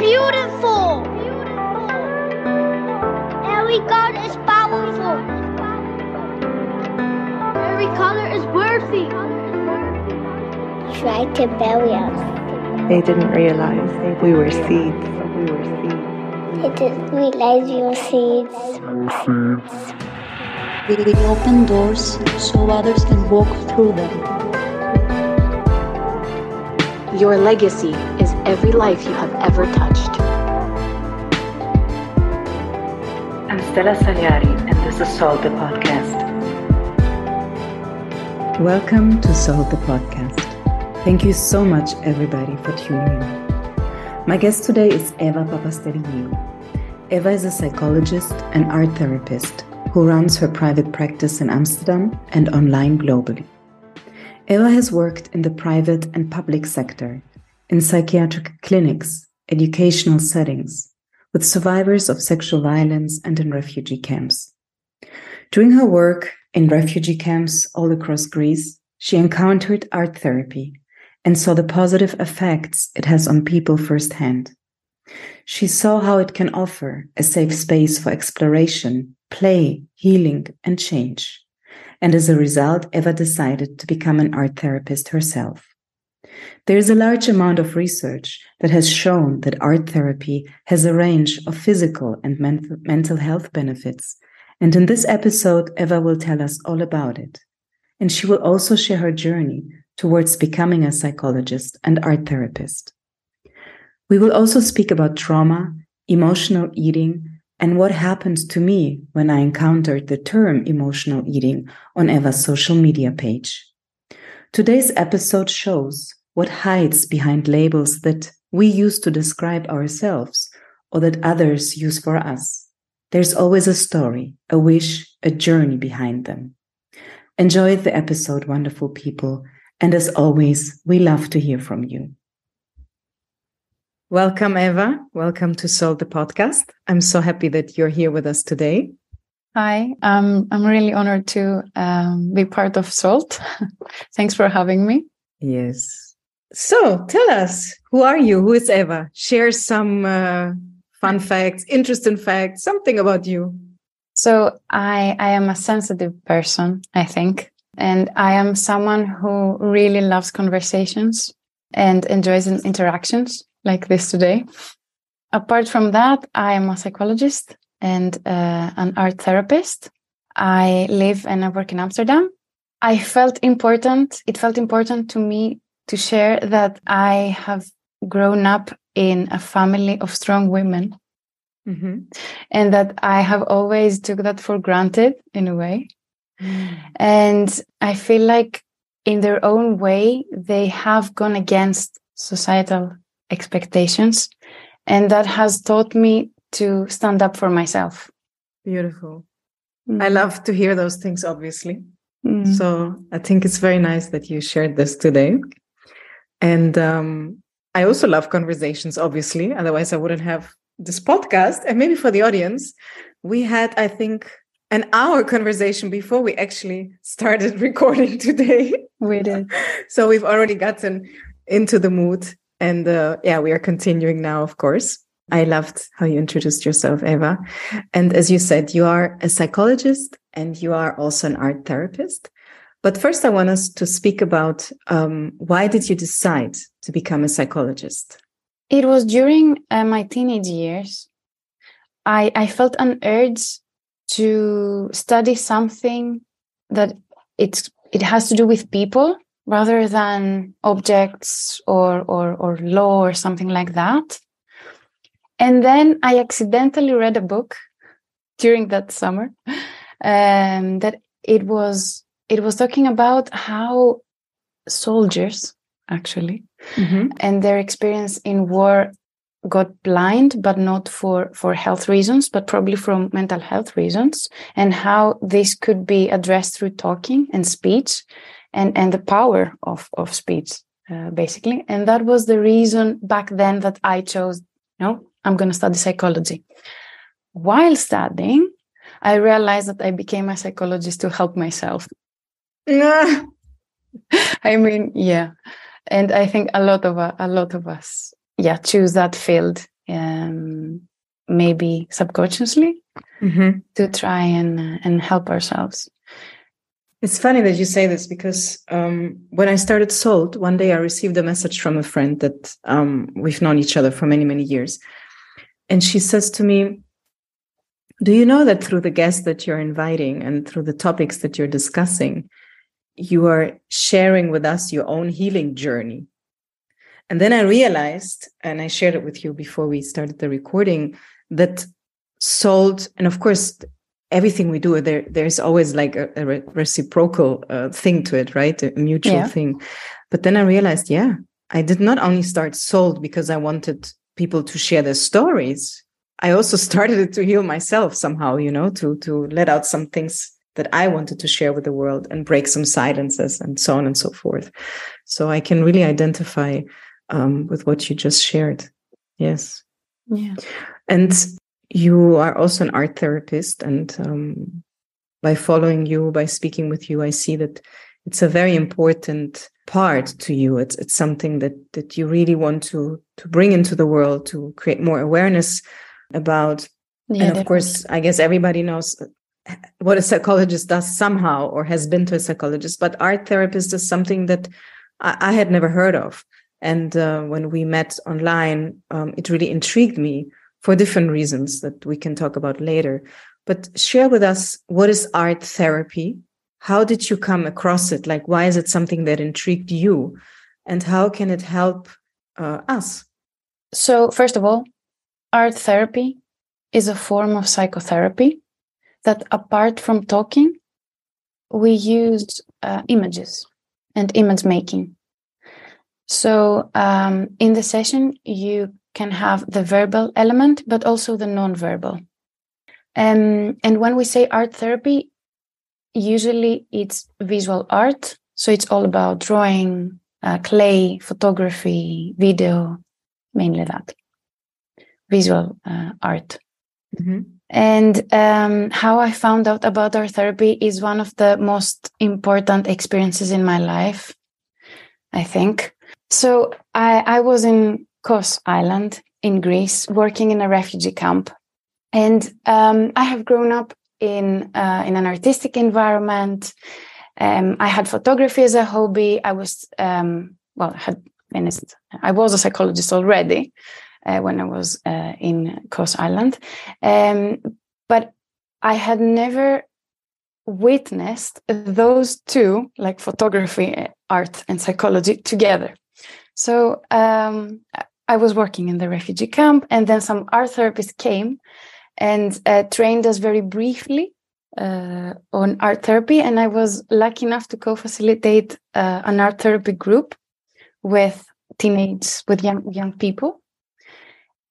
beautiful. Beautiful. Every color is powerful. Every color is worthy. Try to bury us. They didn't realize we were seeds. We were seeds. They didn't realize you were seeds. We open doors so others can walk through them. Your legacy is every life you have ever touched. I'm Stella Saliari, and this is Salt the Podcast. Welcome to Salt the Podcast. Thank you so much, everybody, for tuning in. My guest today is Eva Papasteriou. Eva is a psychologist and art therapist who runs her private practice in Amsterdam and online globally. Eva has worked in the private and public sector, in psychiatric clinics, educational settings, with survivors of sexual violence and in refugee camps. During her work in refugee camps all across Greece, she encountered art therapy and saw the positive effects it has on people firsthand. She saw how it can offer a safe space for exploration, play, healing, and change. And as a result, Eva decided to become an art therapist herself. There is a large amount of research that has shown that art therapy has a range of physical and mental, mental health benefits. And in this episode, Eva will tell us all about it. And she will also share her journey towards becoming a psychologist and art therapist. We will also speak about trauma, emotional eating, and what happened to me when I encountered the term emotional eating on Eva's social media page. Today's episode shows what hides behind labels that we use to describe ourselves or that others use for us. There's always a story, a wish, a journey behind them. Enjoy the episode, wonderful people. And as always, we love to hear from you. Welcome, Eva. Welcome to Salt the Podcast. I'm so happy that you're here with us today. Hi, um, I'm really honored to um, be part of Salt. Thanks for having me. Yes. So tell us, who are you? Who is Eva? Share some uh, fun facts, interesting facts, something about you. So I, I am a sensitive person, I think, and I am someone who really loves conversations and enjoys interactions like this today. Apart from that, I am a psychologist and uh, an art therapist. I live and I work in Amsterdam. I felt important, it felt important to me to share that I have grown up in a family of strong women. Mm-hmm. And that I have always took that for granted in a way. Mm. And I feel like in their own way, they have gone against societal expectations. And that has taught me to stand up for myself. Beautiful. Mm. I love to hear those things, obviously. Mm. So I think it's very nice that you shared this today. And um, I also love conversations, obviously. Otherwise, I wouldn't have this podcast. And maybe for the audience, we had, I think, an hour conversation before we actually started recording today. We did. so we've already gotten into the mood and uh, yeah, we are continuing now, of course. I loved how you introduced yourself, Eva. And as you said, you are a psychologist and you are also an art therapist. But first, I want us to speak about um, why did you decide to become a psychologist? It was during uh, my teenage years. I, I felt an urge to study something that it's it has to do with people rather than objects or, or, or law or something like that. And then I accidentally read a book during that summer um, that it was it was talking about how soldiers actually mm-hmm. and their experience in war got blind but not for for health reasons but probably from mental health reasons and how this could be addressed through talking and speech and and the power of of speech uh, basically and that was the reason back then that i chose no i'm going to study psychology while studying i realized that i became a psychologist to help myself i mean yeah and i think a lot of uh, a lot of us yeah choose that field um, maybe subconsciously Mhm. to try and uh, and help ourselves. It's funny that you say this because um, when I started Salt, one day I received a message from a friend that um, we've known each other for many, many years. And she says to me, Do you know that through the guests that you're inviting and through the topics that you're discussing, you are sharing with us your own healing journey? And then I realized, and I shared it with you before we started the recording, that Salt, and of course, everything we do there there's always like a, a re- reciprocal uh, thing to it right? A mutual Yeah. thing. But then i realized yeah i did not only start Salt because i wanted people to share their stories i also started it to heal myself somehow you know to to let out some things that i wanted to share with the world and break some silences and so on and so forth. So i can really identify um, with what you just shared. Yes. Yeah. and you are also an art therapist. And um, by following you, by speaking with you, I see that it's a very important part to you. It's it's something that that you really want to to bring into the world to create more awareness about. Yeah, and of course, I guess everybody knows what a psychologist does somehow or has been to a psychologist, but art therapist is something that I, I had never heard of. And uh, when we met online, um, it really intrigued me for different reasons that we can talk about later. But share with us what is art therapy? How did you come across it? Like, why is it something that intrigued you? And how can it help uh, us? So, first of all, art therapy is a form of psychotherapy that, apart from talking, we use uh, images and image making. So, um, in the session, you can have the verbal element, but also the non-verbal. Um, and when we say art therapy, usually it's visual art. So it's all about drawing, uh, clay, photography, video, mainly that visual uh, art. Mm-hmm. And um, how I found out about art therapy is one of the most important experiences in my life, I think. So I, I was in Kos Island in Greece, working in a refugee camp. And um, I have grown up in uh, in an artistic environment. Um, I had photography as a hobby. I was um, well, I had finished. I was a psychologist already uh, when I was uh, in Kos Island, um, but I had never witnessed those two, like photography, art, and psychology, together. So um, I was working in the refugee camp, and then some art therapists came and uh, trained us very briefly uh, on art therapy. And I was lucky enough to co-facilitate uh, an art therapy group with teenage, with young young people.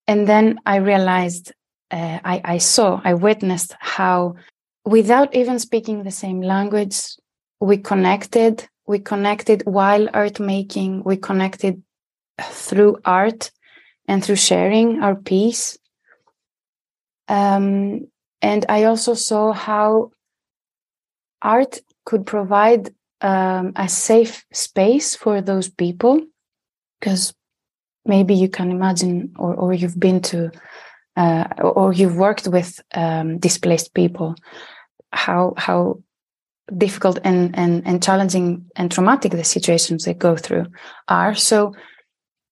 And then I realized, uh, I, I saw, I witnessed how, without even speaking the same language, we connected. We connected while art making. We connected through art and through sharing our piece. Um, and I also saw how art could provide um, a safe space for those people, because maybe you can imagine, or, or you've been to, uh, or you've worked with um, displaced people, how how difficult and, and and challenging and traumatic the situations they go through are. So,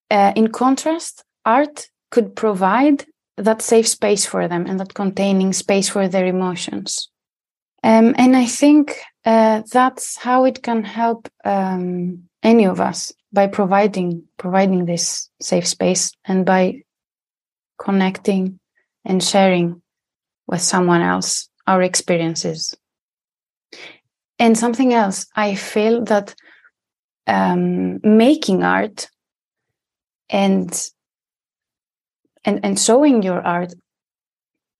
uh, in contrast, art could provide that safe space for them and that containing space for their emotions. Um, and I think uh, that's how it can help um, any of us by providing providing this safe space and by connecting and sharing with someone else our experiences. And something else, I feel that um, making art and and and showing your art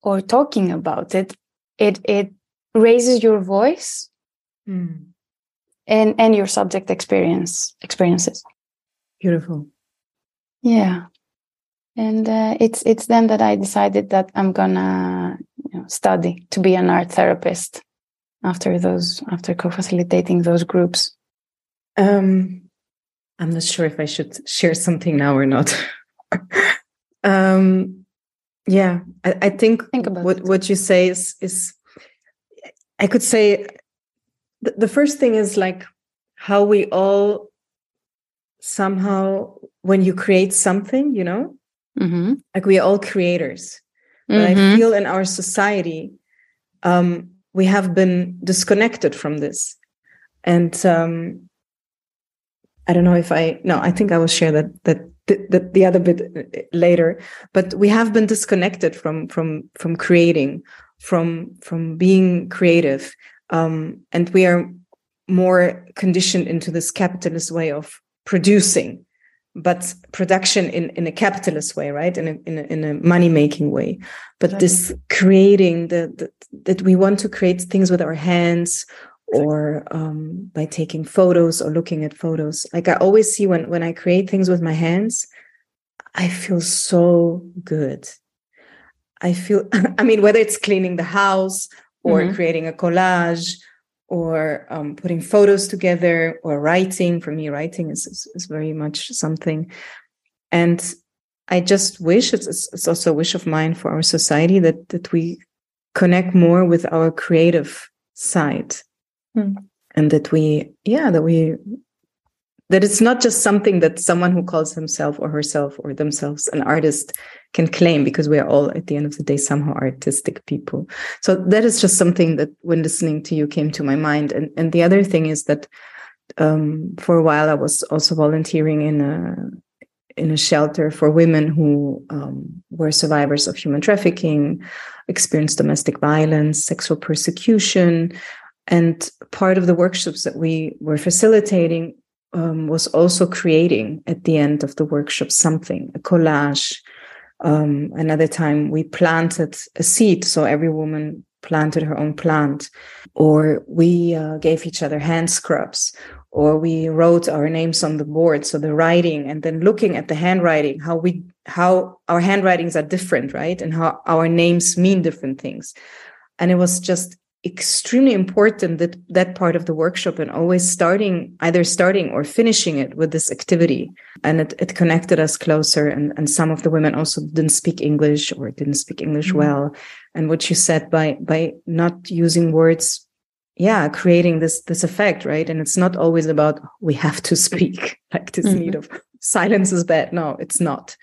or talking about it it it raises your voice Mm. and and your subject experience experiences Beautiful. yeah and uh, it's it's then that i decided that i'm gonna you know, study to be an art therapist after those after co-facilitating those groups Um, I'm not sure if I should share something now or not. um, yeah i, I think, Think about what it. what you say is is i could say the, the first thing is like how we all somehow when you create something you know Mm-hmm. like we are all creators but i Mhm. feel in our society um we have been disconnected from this and um i don't know if i no i think i will share that that the, the, the other bit uh, later. But we have been disconnected from from from creating from from being creative um and we are more conditioned into this capitalist way of producing but production in in a capitalist way right? In a in a, in a money making way. But this creating the, the that we want to create things with our hands or um, by taking photos or looking at photos. Like i always see when when i create things with my hands i feel so good. I feel i mean whether it's cleaning the house or Mhm. creating a collage or um, putting photos together or writing for me writing is, is, is very much something. And i just wish it's, it's it's also a wish of mine for our society that that we connect more with our creative side Hmm. and that we yeah that we that it's not just something that someone who calls himself or herself or themselves an artist can claim because we are all at the end of the day somehow artistic people so that is just something that when listening to you came to my mind and and the other thing is that um, for a while i was also volunteering in a in a shelter for women who um, were survivors of human trafficking experienced domestic violence sexual persecution and part of the workshops that we were facilitating um, was also creating at the end of the workshop something a collage. Um, another time we planted a seed so every woman planted her own plant. Or we uh, gave each other hand scrubs. Or we wrote our names on the board so the writing and then looking at the handwriting how we how our handwritings are different right? And how our names mean different things. And it was just extremely important that that part of the workshop and always starting either starting or finishing it with this activity. And it, it connected us closer and, and some of the women also didn't speak english or didn't speak english Mhm. well. And what you said by by not using words yeah creating this this effect right? And it's not always about we have to speak like this Mhm. need of silence is bad. No it's not.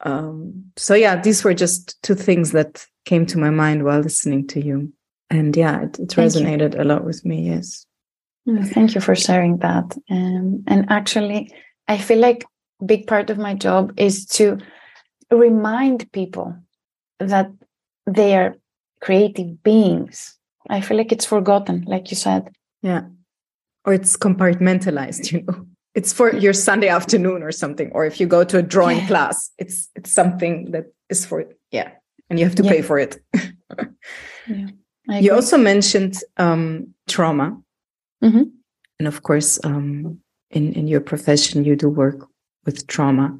Um so yeah these were just two things that came to my mind while listening to you and yeah it, it you. resonated a lot with me yes Thank you for sharing that. Um, and actually, I feel like a big part of my job is to remind people that they are creative beings. I feel like it's forgotten, like you said. yeah or it's compartmentalized you know it's for your sunday afternoon or something or if you go to a drawing Yeah. class it's it's something that is for yeah and you have to Yeah. pay for it I you also mentioned um trauma. Mhm. and of course um in in your profession you do work with trauma.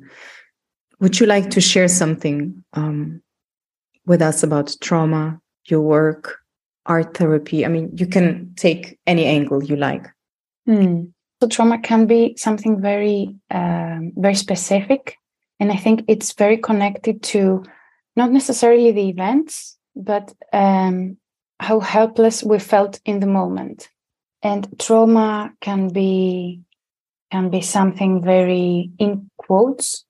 Would you like to share something um with us about trauma your work art therapy? I mean you can take any angle you like. Hmm. So trauma can be something very, um, very specific, and I think it's very connected to not necessarily the events, but um, how helpless we felt in the moment. And trauma can be can be something very in quotes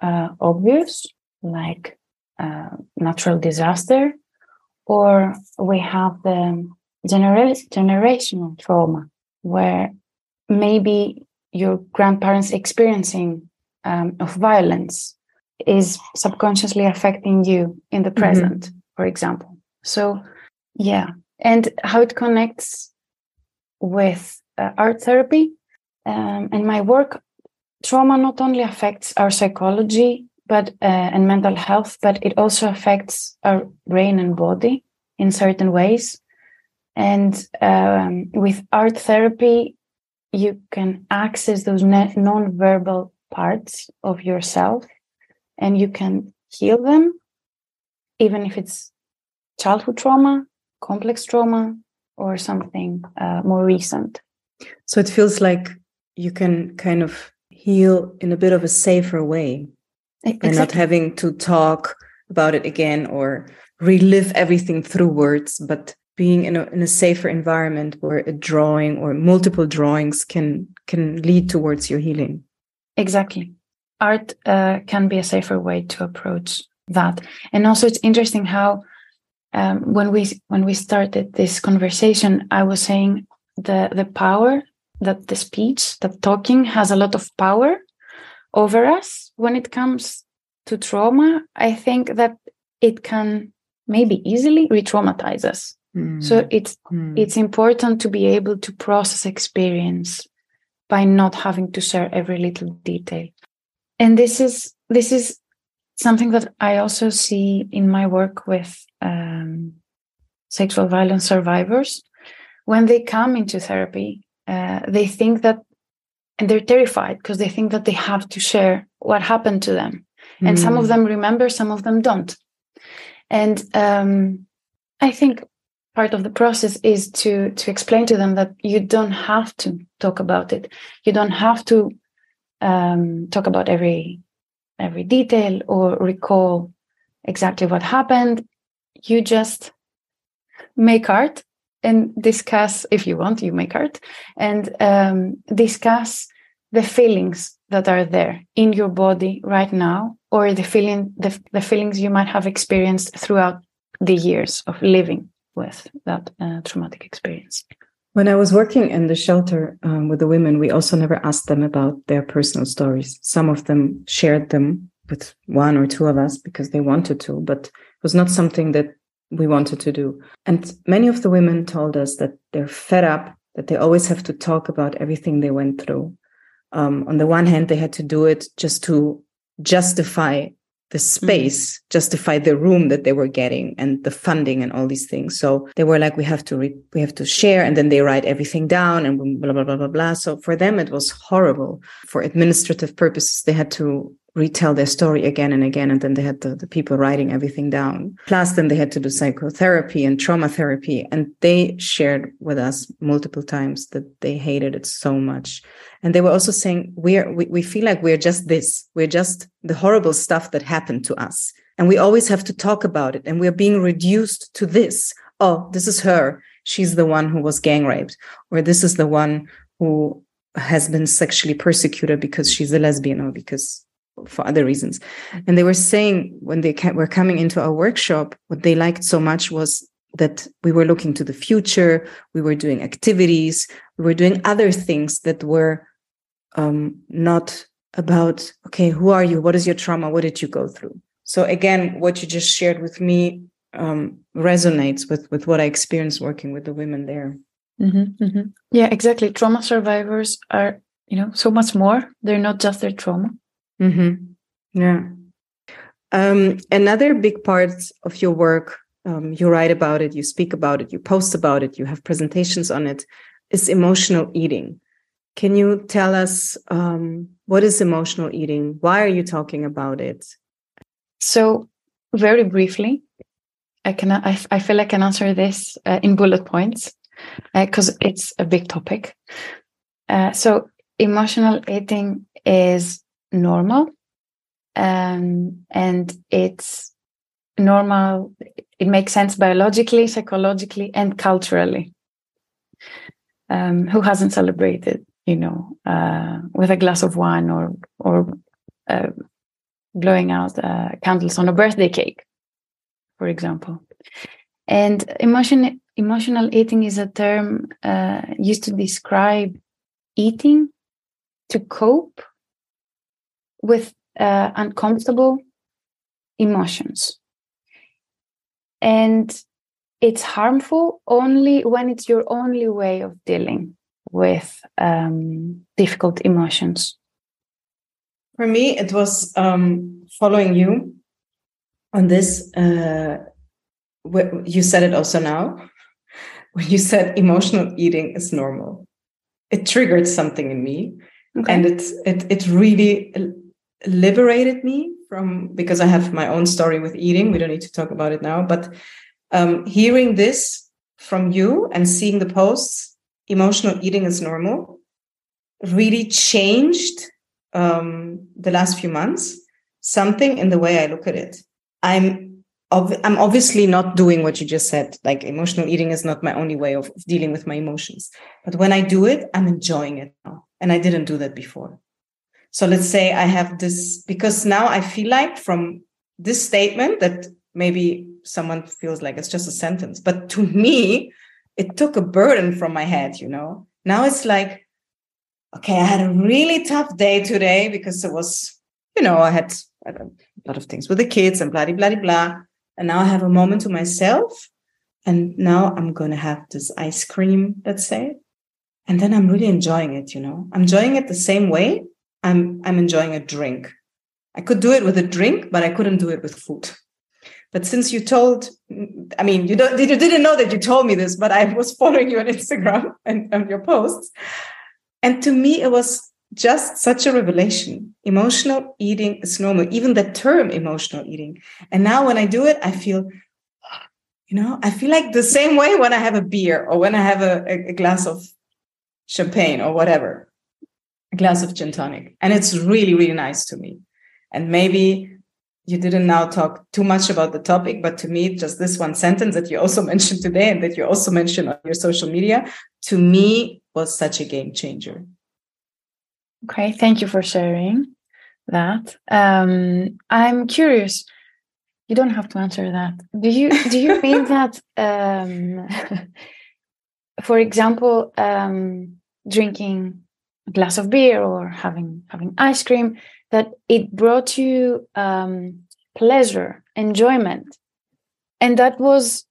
uh, obvious, like uh, natural disaster, or we have the genera- generational trauma where maybe your grandparents experiencing um, of violence is subconsciously affecting you in the Mhm. present for example so yeah. And how it connects with uh, art therapy um, and my work trauma not only affects our psychology but uh, and mental health but it also affects our brain and body in certain ways. And um, with art therapy, you can access those non-verbal parts of yourself and you can heal them, even if it's childhood trauma, complex trauma, or something uh, more recent. So it feels like you can kind of heal in a bit of a safer way by not having to talk about it again or relive everything through words, but being in a, in a safer environment where a drawing or multiple drawings can can lead towards your healing. Exactly. Art uh, can be a safer way to approach that. And also it's interesting how um, when we when we started this conversation, I was saying the the power that the speech, that talking has a lot of power over us when it comes to trauma. I think that it can maybe easily re-traumatize us. Mm. So it's mm. it's important to be able to process experience by not having to share every little detail. And this is this is something that I also see in my work with um, sexual violence survivors. When they come into therapy, uh, they think that, and they're terrified because they think that they have to share what happened to them. Mm. And some of hmm. them remember, some of them don't. And um, I think part of the process is to to explain to them that you don't have to talk about it. You don't have to um, talk about every every detail or recall exactly what happened. You just make art and discuss, if you want, you make art and um, discuss the feelings that are there in your body right now, or the feeling, the, the feelings you might have experienced throughout the years of living with that uh, traumatic experience. When I was working in the shelter um, with the women, we also never asked them about their personal stories. Some of them shared them with one or two of us because they wanted to, but it was not something that we wanted to do. And many of the women told us that they're fed up, that they always have to talk about everything they went through. Um, on the one hand, they had to do it just to justify the mm-hmm. space mm-hmm. justify the room that they were getting and the funding and all these things so they were like we have to re- we have to share and then they write everything down and blah blah blah blah blah so for them it was horrible for administrative purposes they had to retell their story again and again. And then they had the, the people writing everything down. Plus, then they had to do psychotherapy and trauma therapy. And they shared with us multiple times that they hated it so much. And they were also saying, we're, we, we feel like we're just this. We're just the horrible stuff that happened to us. And we always have to talk about it. And we're being reduced to this. Oh, this is her. She's the one who was gang raped. Or this is the one who has been sexually persecuted because she's a lesbian or because for other reasons. And they were saying when they were coming into our workshop, what they liked so much was that we were looking to the future, we were doing activities, we were doing other things that were um, not about, okay, who are you? What is your trauma? What did you go through? So again, what you just shared with me um, resonates with with what I experienced working with the women there. Mm-hmm, mm-hmm. Yeah, exactly. Trauma survivors are, you know, so much more. They're not just their trauma. Mm-hmm. Yeah. Um, another big part of your work, um, you write about it, you speak about it, you post about it, you have presentations on it, is emotional eating. Can you tell us um, what is emotional eating? Why are you talking about it? So, very briefly, I can I, I feel I can answer this uh, in bullet points because uh, it's a big topic. Uh, so, emotional eating is normal. Um, and it's normal it makes sense biologically psychologically and culturally. Um, who hasn't celebrated you know uh, with a glass of wine or or uh, blowing out uh, candles on a birthday cake for example? And emotion emotional eating is a term uh, used to describe eating to cope with uh, uncomfortable emotions. And it's harmful only when it's your only way of dealing with um, difficult emotions. For me, it was um, following you on this. Uh, you said it also now when you said emotional eating is normal. It triggered something in me, okay. and it it it really liberated me from because I have my own story with eating. We don't need to talk about it now, but um, hearing this from you and seeing the posts, emotional eating is normal, really changed um, the last few months something in the way I look at it. I'm ob- I'm obviously not doing what you just said. Like emotional eating is not my only way of dealing with my emotions. But when I do it, I'm enjoying it now. And I didn't do that before. So let's say I have this because now I feel like from this statement that maybe someone feels like it's just a sentence, but to me, it took a burden from my head, you know. Now it's like, okay, I had a really tough day today because it was, you know, I had, a lot of things with the kids and blah, blah, blah, blah. And now I have a moment to myself. And now I'm going to have this ice cream, let's say. And then I'm really enjoying it, you know. I'm enjoying it the same way I'm, I'm enjoying a drink. I could do it with a drink, but I couldn't do it with food. But since you told, I mean, you don't, you didn't know that you told me this, but I was following you on Instagram and on your posts. And to me, it was just such a revelation. Emotional eating is normal, even the term emotional eating. And now when I do it, I feel, you know, I feel like the same way when I have a beer or when I have a, a glass of champagne or whatever, a glass of gin tonic. And it's really, really nice to me. And maybe you didn't now talk too much about the topic, but to me, just this one sentence that you also mentioned today and that you also mentioned on your social media, to me was such a game changer. Okay, thank you for sharing that. Um, I'm curious. You don't have to answer that. Do you do you mean that, um, for example, um, drinking a glass of beer or having having ice cream that it brought you um, pleasure, enjoyment. And that was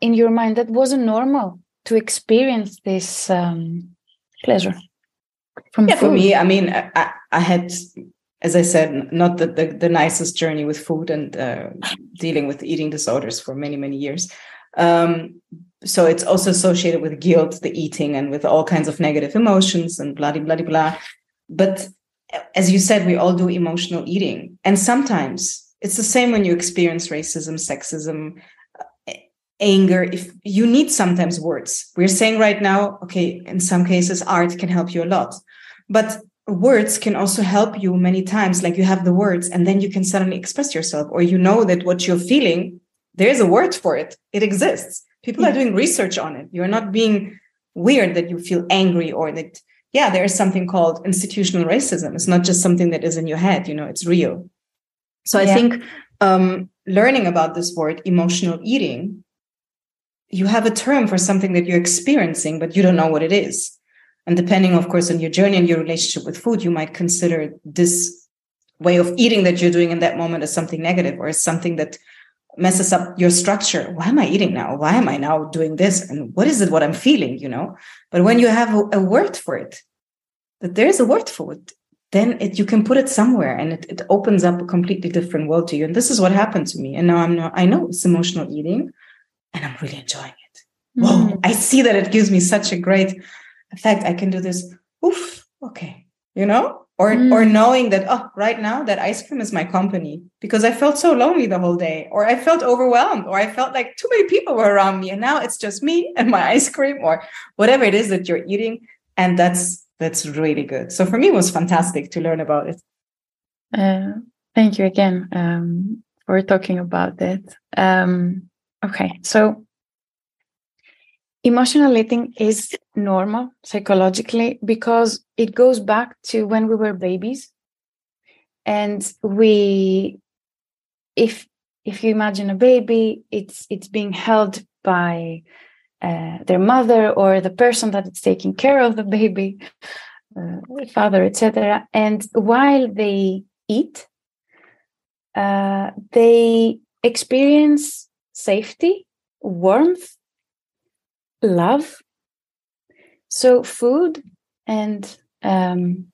in your mind, that wasn't normal to experience this um, pleasure from yeah, food. For me, I mean, I, I had, as I said, not the, the, the nicest journey with food and uh, dealing with eating disorders for many, many years. Um, so it's also associated with guilt, the eating, and with all kinds of negative emotions and blah, blah, blah, blah. But as you said, we all do emotional eating. And sometimes it's the same when you experience racism, sexism, anger. If you need sometimes words, we're saying right now, okay, in some cases, art can help you a lot. But words can also help you many times. Like you have the words, and then you can suddenly express yourself, or you know that what you're feeling, there's a word for it, it exists. People are doing research on it. You're not being weird that you feel angry or that yeah, there is something called institutional racism. It's not just something that is in your head, you know, it's real. So I think um, learning about this word, emotional eating, you have a term for something that you're experiencing, but you don't know what it is. And depending, of course, on your journey and your relationship with food, you might consider this way of eating that you're doing in that moment as something negative or as something that messes up your structure. Why am I eating now? Why am I now doing this? And what is it what I'm feeling, you know? But when you have a, a word for it, that there is a word for it, then it, you can put it somewhere and it, it opens up a completely different world to you. And this is what happened to me. And now I'm not, I know it's emotional eating and I'm really enjoying it. Mm. Whoa, I see that it gives me such a great effect. I can do this. Oof, okay. You know? Or mm. or knowing that oh right now that ice cream is my company because i felt so lonely the whole day or i felt overwhelmed or i felt like too many people were around me and now it's just me and my ice cream or whatever it is that you're eating. And that's that's really good. So for me it was fantastic to learn about it. Uh, thank you again um, for talking about it. Um, okay. So Emotional eating is normal psychologically because it goes back to when we were babies. And we, if if you imagine a baby, it's it's being held by uh, their mother or the person that is taking care of the baby, uh, father, etc. And while they eat, uh, they experience safety, warmth, love. So food and um,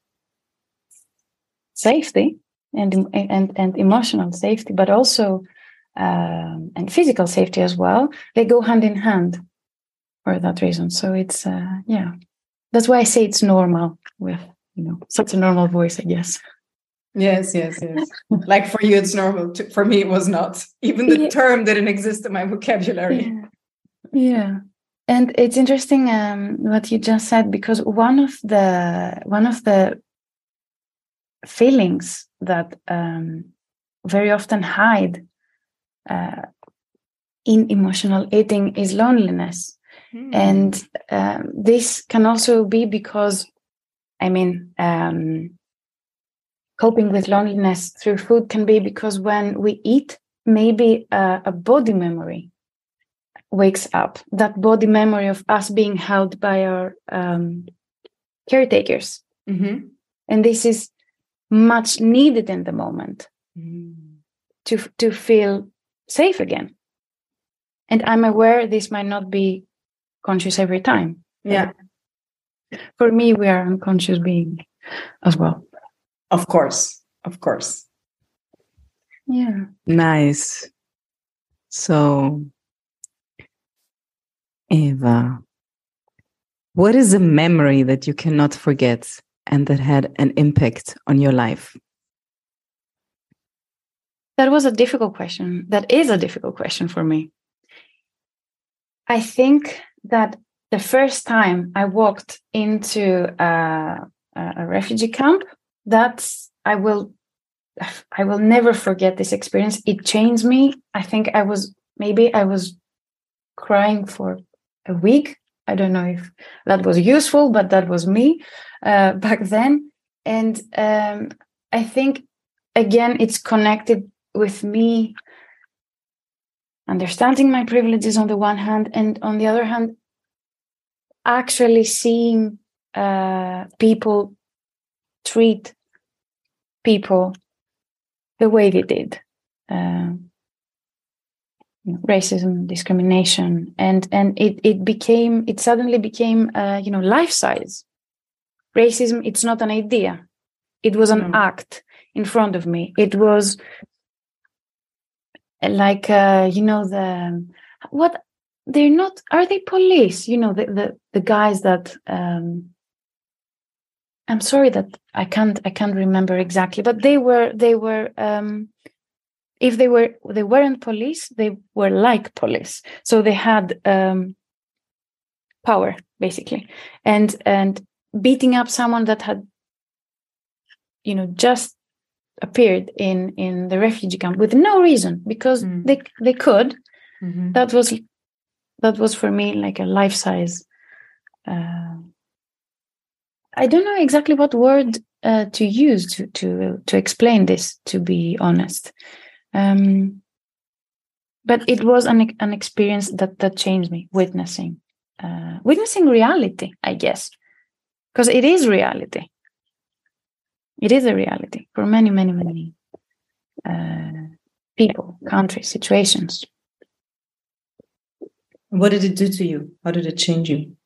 safety and, and, and emotional safety, but also um, and physical safety as well, they go hand in hand for that reason. So it's uh, yeah, that's why I say it's normal with you know such a normal voice, I guess. Yes, yes, yes. like for you, it's normal. For me, it was not. Even the yeah. term didn't exist in my vocabulary. Yeah. yeah. And it's interesting um, what you just said because one of the one of the feelings that um, very often hide uh, in emotional eating is loneliness. And um, this can also be because, I mean, um, coping with loneliness through food can be because when we eat, maybe a, a body memory wakes up that body memory of us being held by our um, caretakers. Mm-hmm. And this is much needed in the moment to, to feel safe again. And I'm aware this might not be conscious every time. Yeah, For me, we are unconscious being as well. of course, of course. Yeah. Nice. So, Eva, what is a memory that you cannot forget and that had an impact on your life? That was a difficult question. That is a difficult question for me. I think that the first time I walked into a, a refugee camp, that's I will I will never forget this experience. It changed me. I think I was maybe I was crying for a week. I don't know if that was useful, but that was me uh, back then. And um, I think again, it's connected with me understanding my privileges on the one hand, and on the other hand, actually seeing uh, people treat people the way they did. Uh, racism, discrimination, and and it it became it suddenly became uh, you know life size. Racism, it's not an idea; it was an No. act in front of me. It was like uh, you know the what they're not are they police? You know the the the guys that. Um, I'm sorry that I can't I can't remember exactly, but they were they were um, if they were they weren't police, they were like police. So they had um, power basically, and and beating up someone that had you know just appeared in in the refugee camp with no reason because Mm. they they could. Mm-hmm. That was that was for me like a life size. Uh, I don't know exactly what word uh, to use to to to explain this. To be honest, um, but it was an an experience that that changed me. Witnessing, uh, witnessing reality, I guess, because it is reality. It is a reality for many, many, many uh, people, countries, situations. What did it do to you? How did it change you?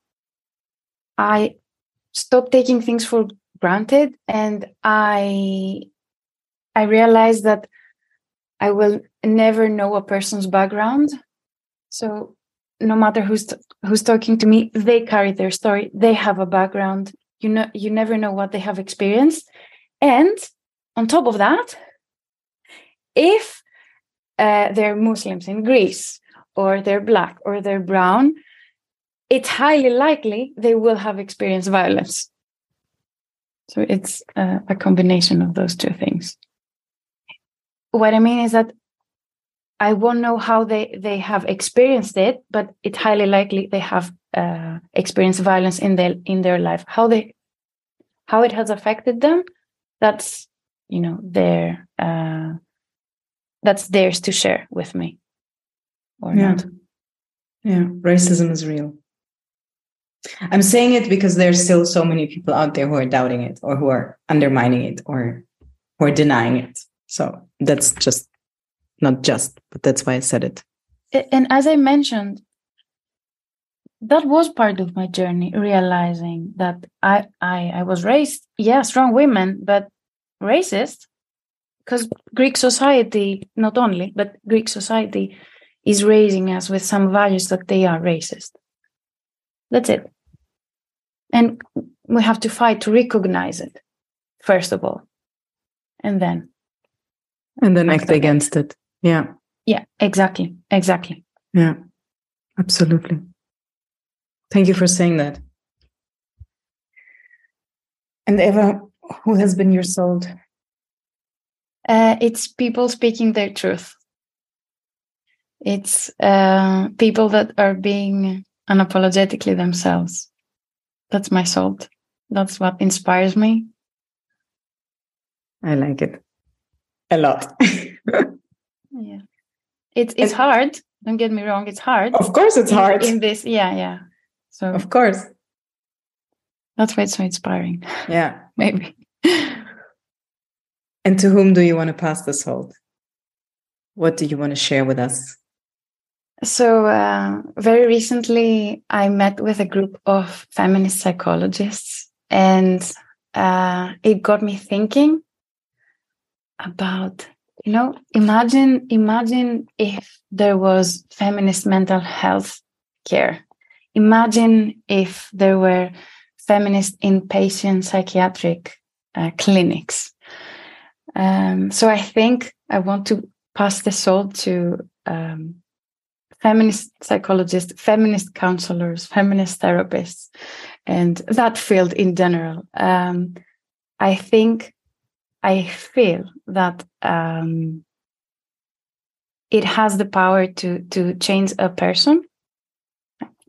I stopped taking things for granted and I I realized that I will never know a person's background. So no matter who's who's talking to me, they carry their story. They have a background. You know, you never know what they have experienced. And on top of that, if uh, they're Muslims in Greece, or they're black, or they're brown, it's highly likely they will have experienced violence. So it's uh, a combination of those two things. What I mean is that I won't know how they, they have experienced it, but it's highly likely they have uh, experienced violence in their in their life. How they how it has affected them, that's you know their uh, that's theirs to share with me, or Yeah. not. Yeah, racism is real. I'm saying it because there's still so many people out there who are doubting it or who are undermining it or who are denying it. So that's just not just, but that's why I said it. And as I mentioned, that was part of my journey, realizing that I I, I was raised, yeah, strong women, but racist, because Greek society, not only, but Greek society is raising us with some values that they are racist. That's it. And we have to fight to recognize it, first of all. And then, And then act that. against it. Yeah. yeah, exactly, exactly. Yeah. Absolutely. Thank you for saying that. And Eva, who has been your soul Uh, it's people speaking their truth. It's uh, people that are being unapologetically themselves. That's my salt. That's what inspires me. I like it a lot. yeah, it's it's hard. Don't get me wrong. It's hard. of course, it's hard. in this. Yeah, yeah. So of course. that's why it's so inspiring. Yeah. Maybe. And to whom do you want to pass this salt? What do you want to share with us? So, uh, very recently, I met with a group of feminist psychologists, and uh, it got me thinking about, you know, imagine, imagine if there was feminist mental health care. Imagine if there were feminist inpatient psychiatric uh, clinics. Um, so, I think I want to pass the salt to. Um, feminist psychologists, feminist counselors, feminist therapists, and that field in general. Um, I think, I feel that um, it has the power to to change a person.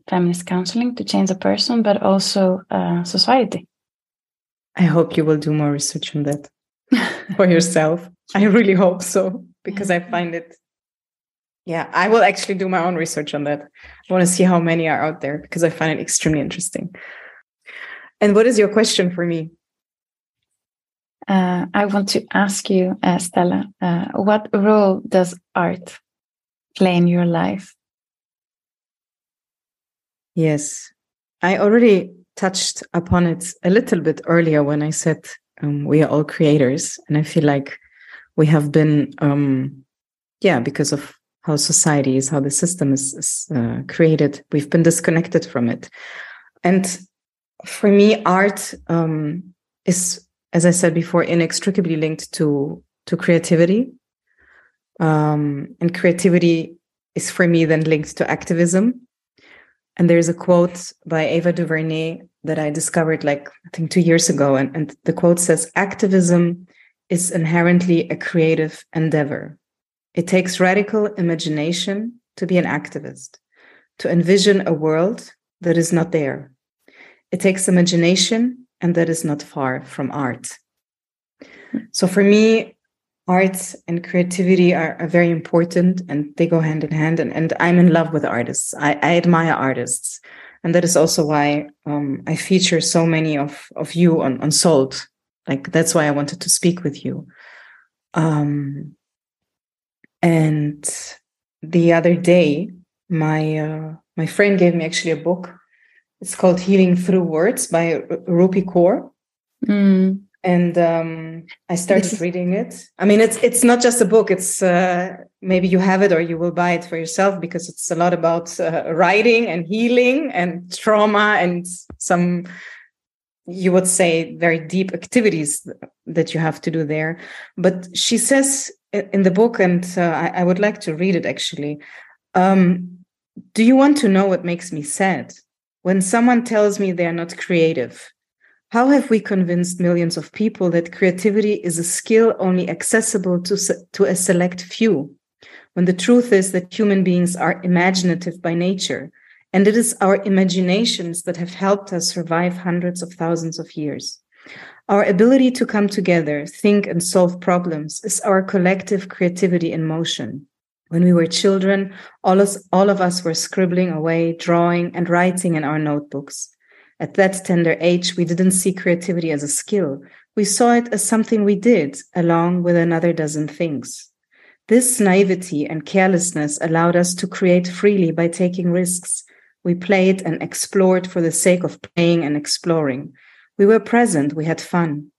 Feminist counseling to change a person, but also uh, society. I hope you will do more research on that for yourself. I really hope so because I find it. Yeah, I will actually do my own research on that. I want to see how many are out there because I find it extremely interesting. And what is your question for me? Uh, I want to ask you, uh, Stella, uh, what role does art play in your life? Yes, I already touched upon it a little bit earlier when I said um, we are all creators. And I feel like we have been, um, yeah, because of how society is, how the system is, is uh, created, we've been disconnected from it. And for me, art um, is, as I said before, inextricably linked to to creativity. Um, and creativity is for me then linked to activism. And there's a quote by Ava DuVernay that I discovered like I think two years ago, and, and the quote says, "Activism is inherently a creative endeavor. It takes radical imagination to be an activist, to envision a world that is not there. It takes imagination, and that is not far from art." So for me, art and creativity are, are very important and they go hand in hand. And, and I'm in love with artists. I, I admire artists. And that is also why um, I feature so many of, of you on, on Salt. Like that's why I wanted to speak with you. Um, and the other day, my uh, my friend gave me actually a book. It's called Healing Through Words by R- Rupi Kaur Mm. and um, I started is- reading it. I mean, it's it's not just a book. It's uh, maybe you have it or you will buy it for yourself because it's a lot about uh, writing and healing and trauma and some you would say very deep activities that you have to do there. But she says in the book, and uh, I, I would like to read it actually. Um, do you want to know what makes me sad? When someone tells me they are not creative, how have we convinced millions of people that creativity is a skill only accessible to, to a select few? When the truth is that human beings are imaginative by nature, and it is our imaginations that have helped us survive hundreds of thousands of years. Our ability to come together, think, and solve problems is our collective creativity in motion. When we were children, all, us, all of us were scribbling away, drawing, and writing in our notebooks. At that tender age, we didn't see creativity as a skill. We saw it as something we did, along with another dozen things. This naivety and carelessness allowed us to create freely by taking risks. We played and explored for the sake of playing and exploring. We were present, we had fun.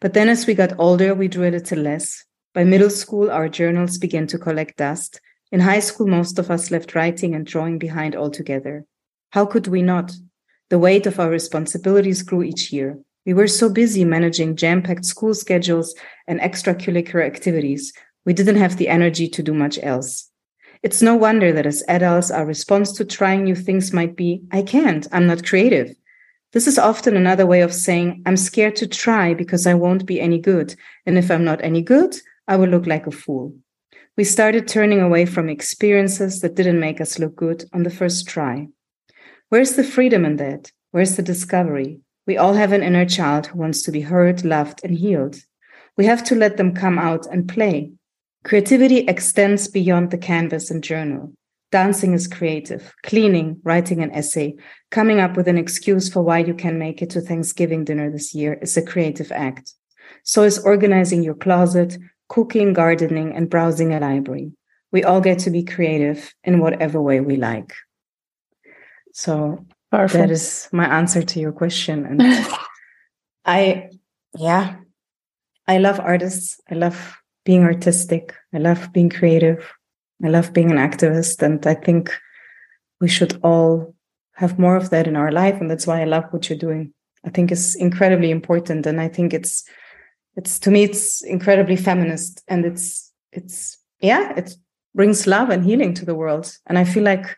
But then as we got older, we drew a little less. By middle school, our journals began to collect dust. In high school, most of us left writing and drawing behind altogether. How could we not? The weight of our responsibilities grew each year. We were so busy managing jam packed school schedules and extracurricular activities, we didn't have the energy to do much else. It's no wonder that as adults, our response to trying new things might be, I can't, I'm not creative. This is often another way of saying, I'm scared to try because I won't be any good. And if I'm not any good, I would look like a fool. We started turning away from experiences that didn't make us look good on the first try. Where's the freedom in that? Where's the discovery? We all have an inner child who wants to be heard, loved, and healed. We have to let them come out and play. Creativity extends beyond the canvas and journal. Dancing is creative. Cleaning, writing an essay, coming up with an excuse for why you can make it to Thanksgiving dinner this year is a creative act. So is organizing your closet, cooking, gardening, and browsing a library. We all get to be creative in whatever way we like. So Powerful. that is my answer to your question. And I, yeah, I love artists. I love being artistic. I love being creative. I love being an activist. And I think we should all have more of that in our life. And that's why I love what you're doing. I think it's incredibly important. And I think it's, it's to me, it's incredibly feminist and it's, it's, yeah, it brings love and healing to the world. And I feel like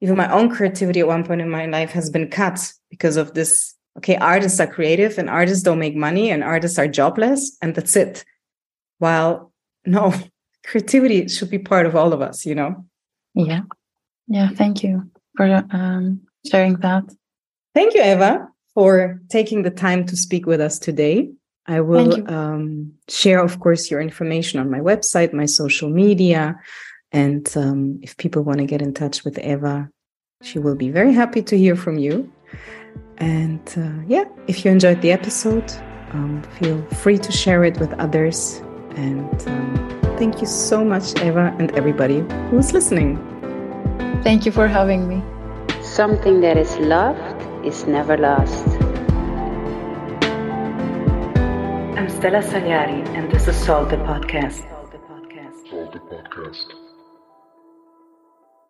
even my own creativity at one point in my life has been cut because of this. Okay, artists are creative and artists don't make money and artists are jobless and that's it. While no, creativity should be part of all of us, you know? Yeah. Yeah. Thank you for um, sharing that. Thank you, Eva, for taking the time to speak with us today. I will um, share, of course, your information on my website, my social media. And um, if people want to get in touch with Eva, she will be very happy to hear from you. And uh, yeah, if you enjoyed the episode, um, feel free to share it with others. And um, Thank you so much, Eva, and everybody who's listening. Thank you for having me. Something that is loved is never lost. Stella Saliari, and this is Salt the Podcast. Salt the Podcast. Salt the Podcast.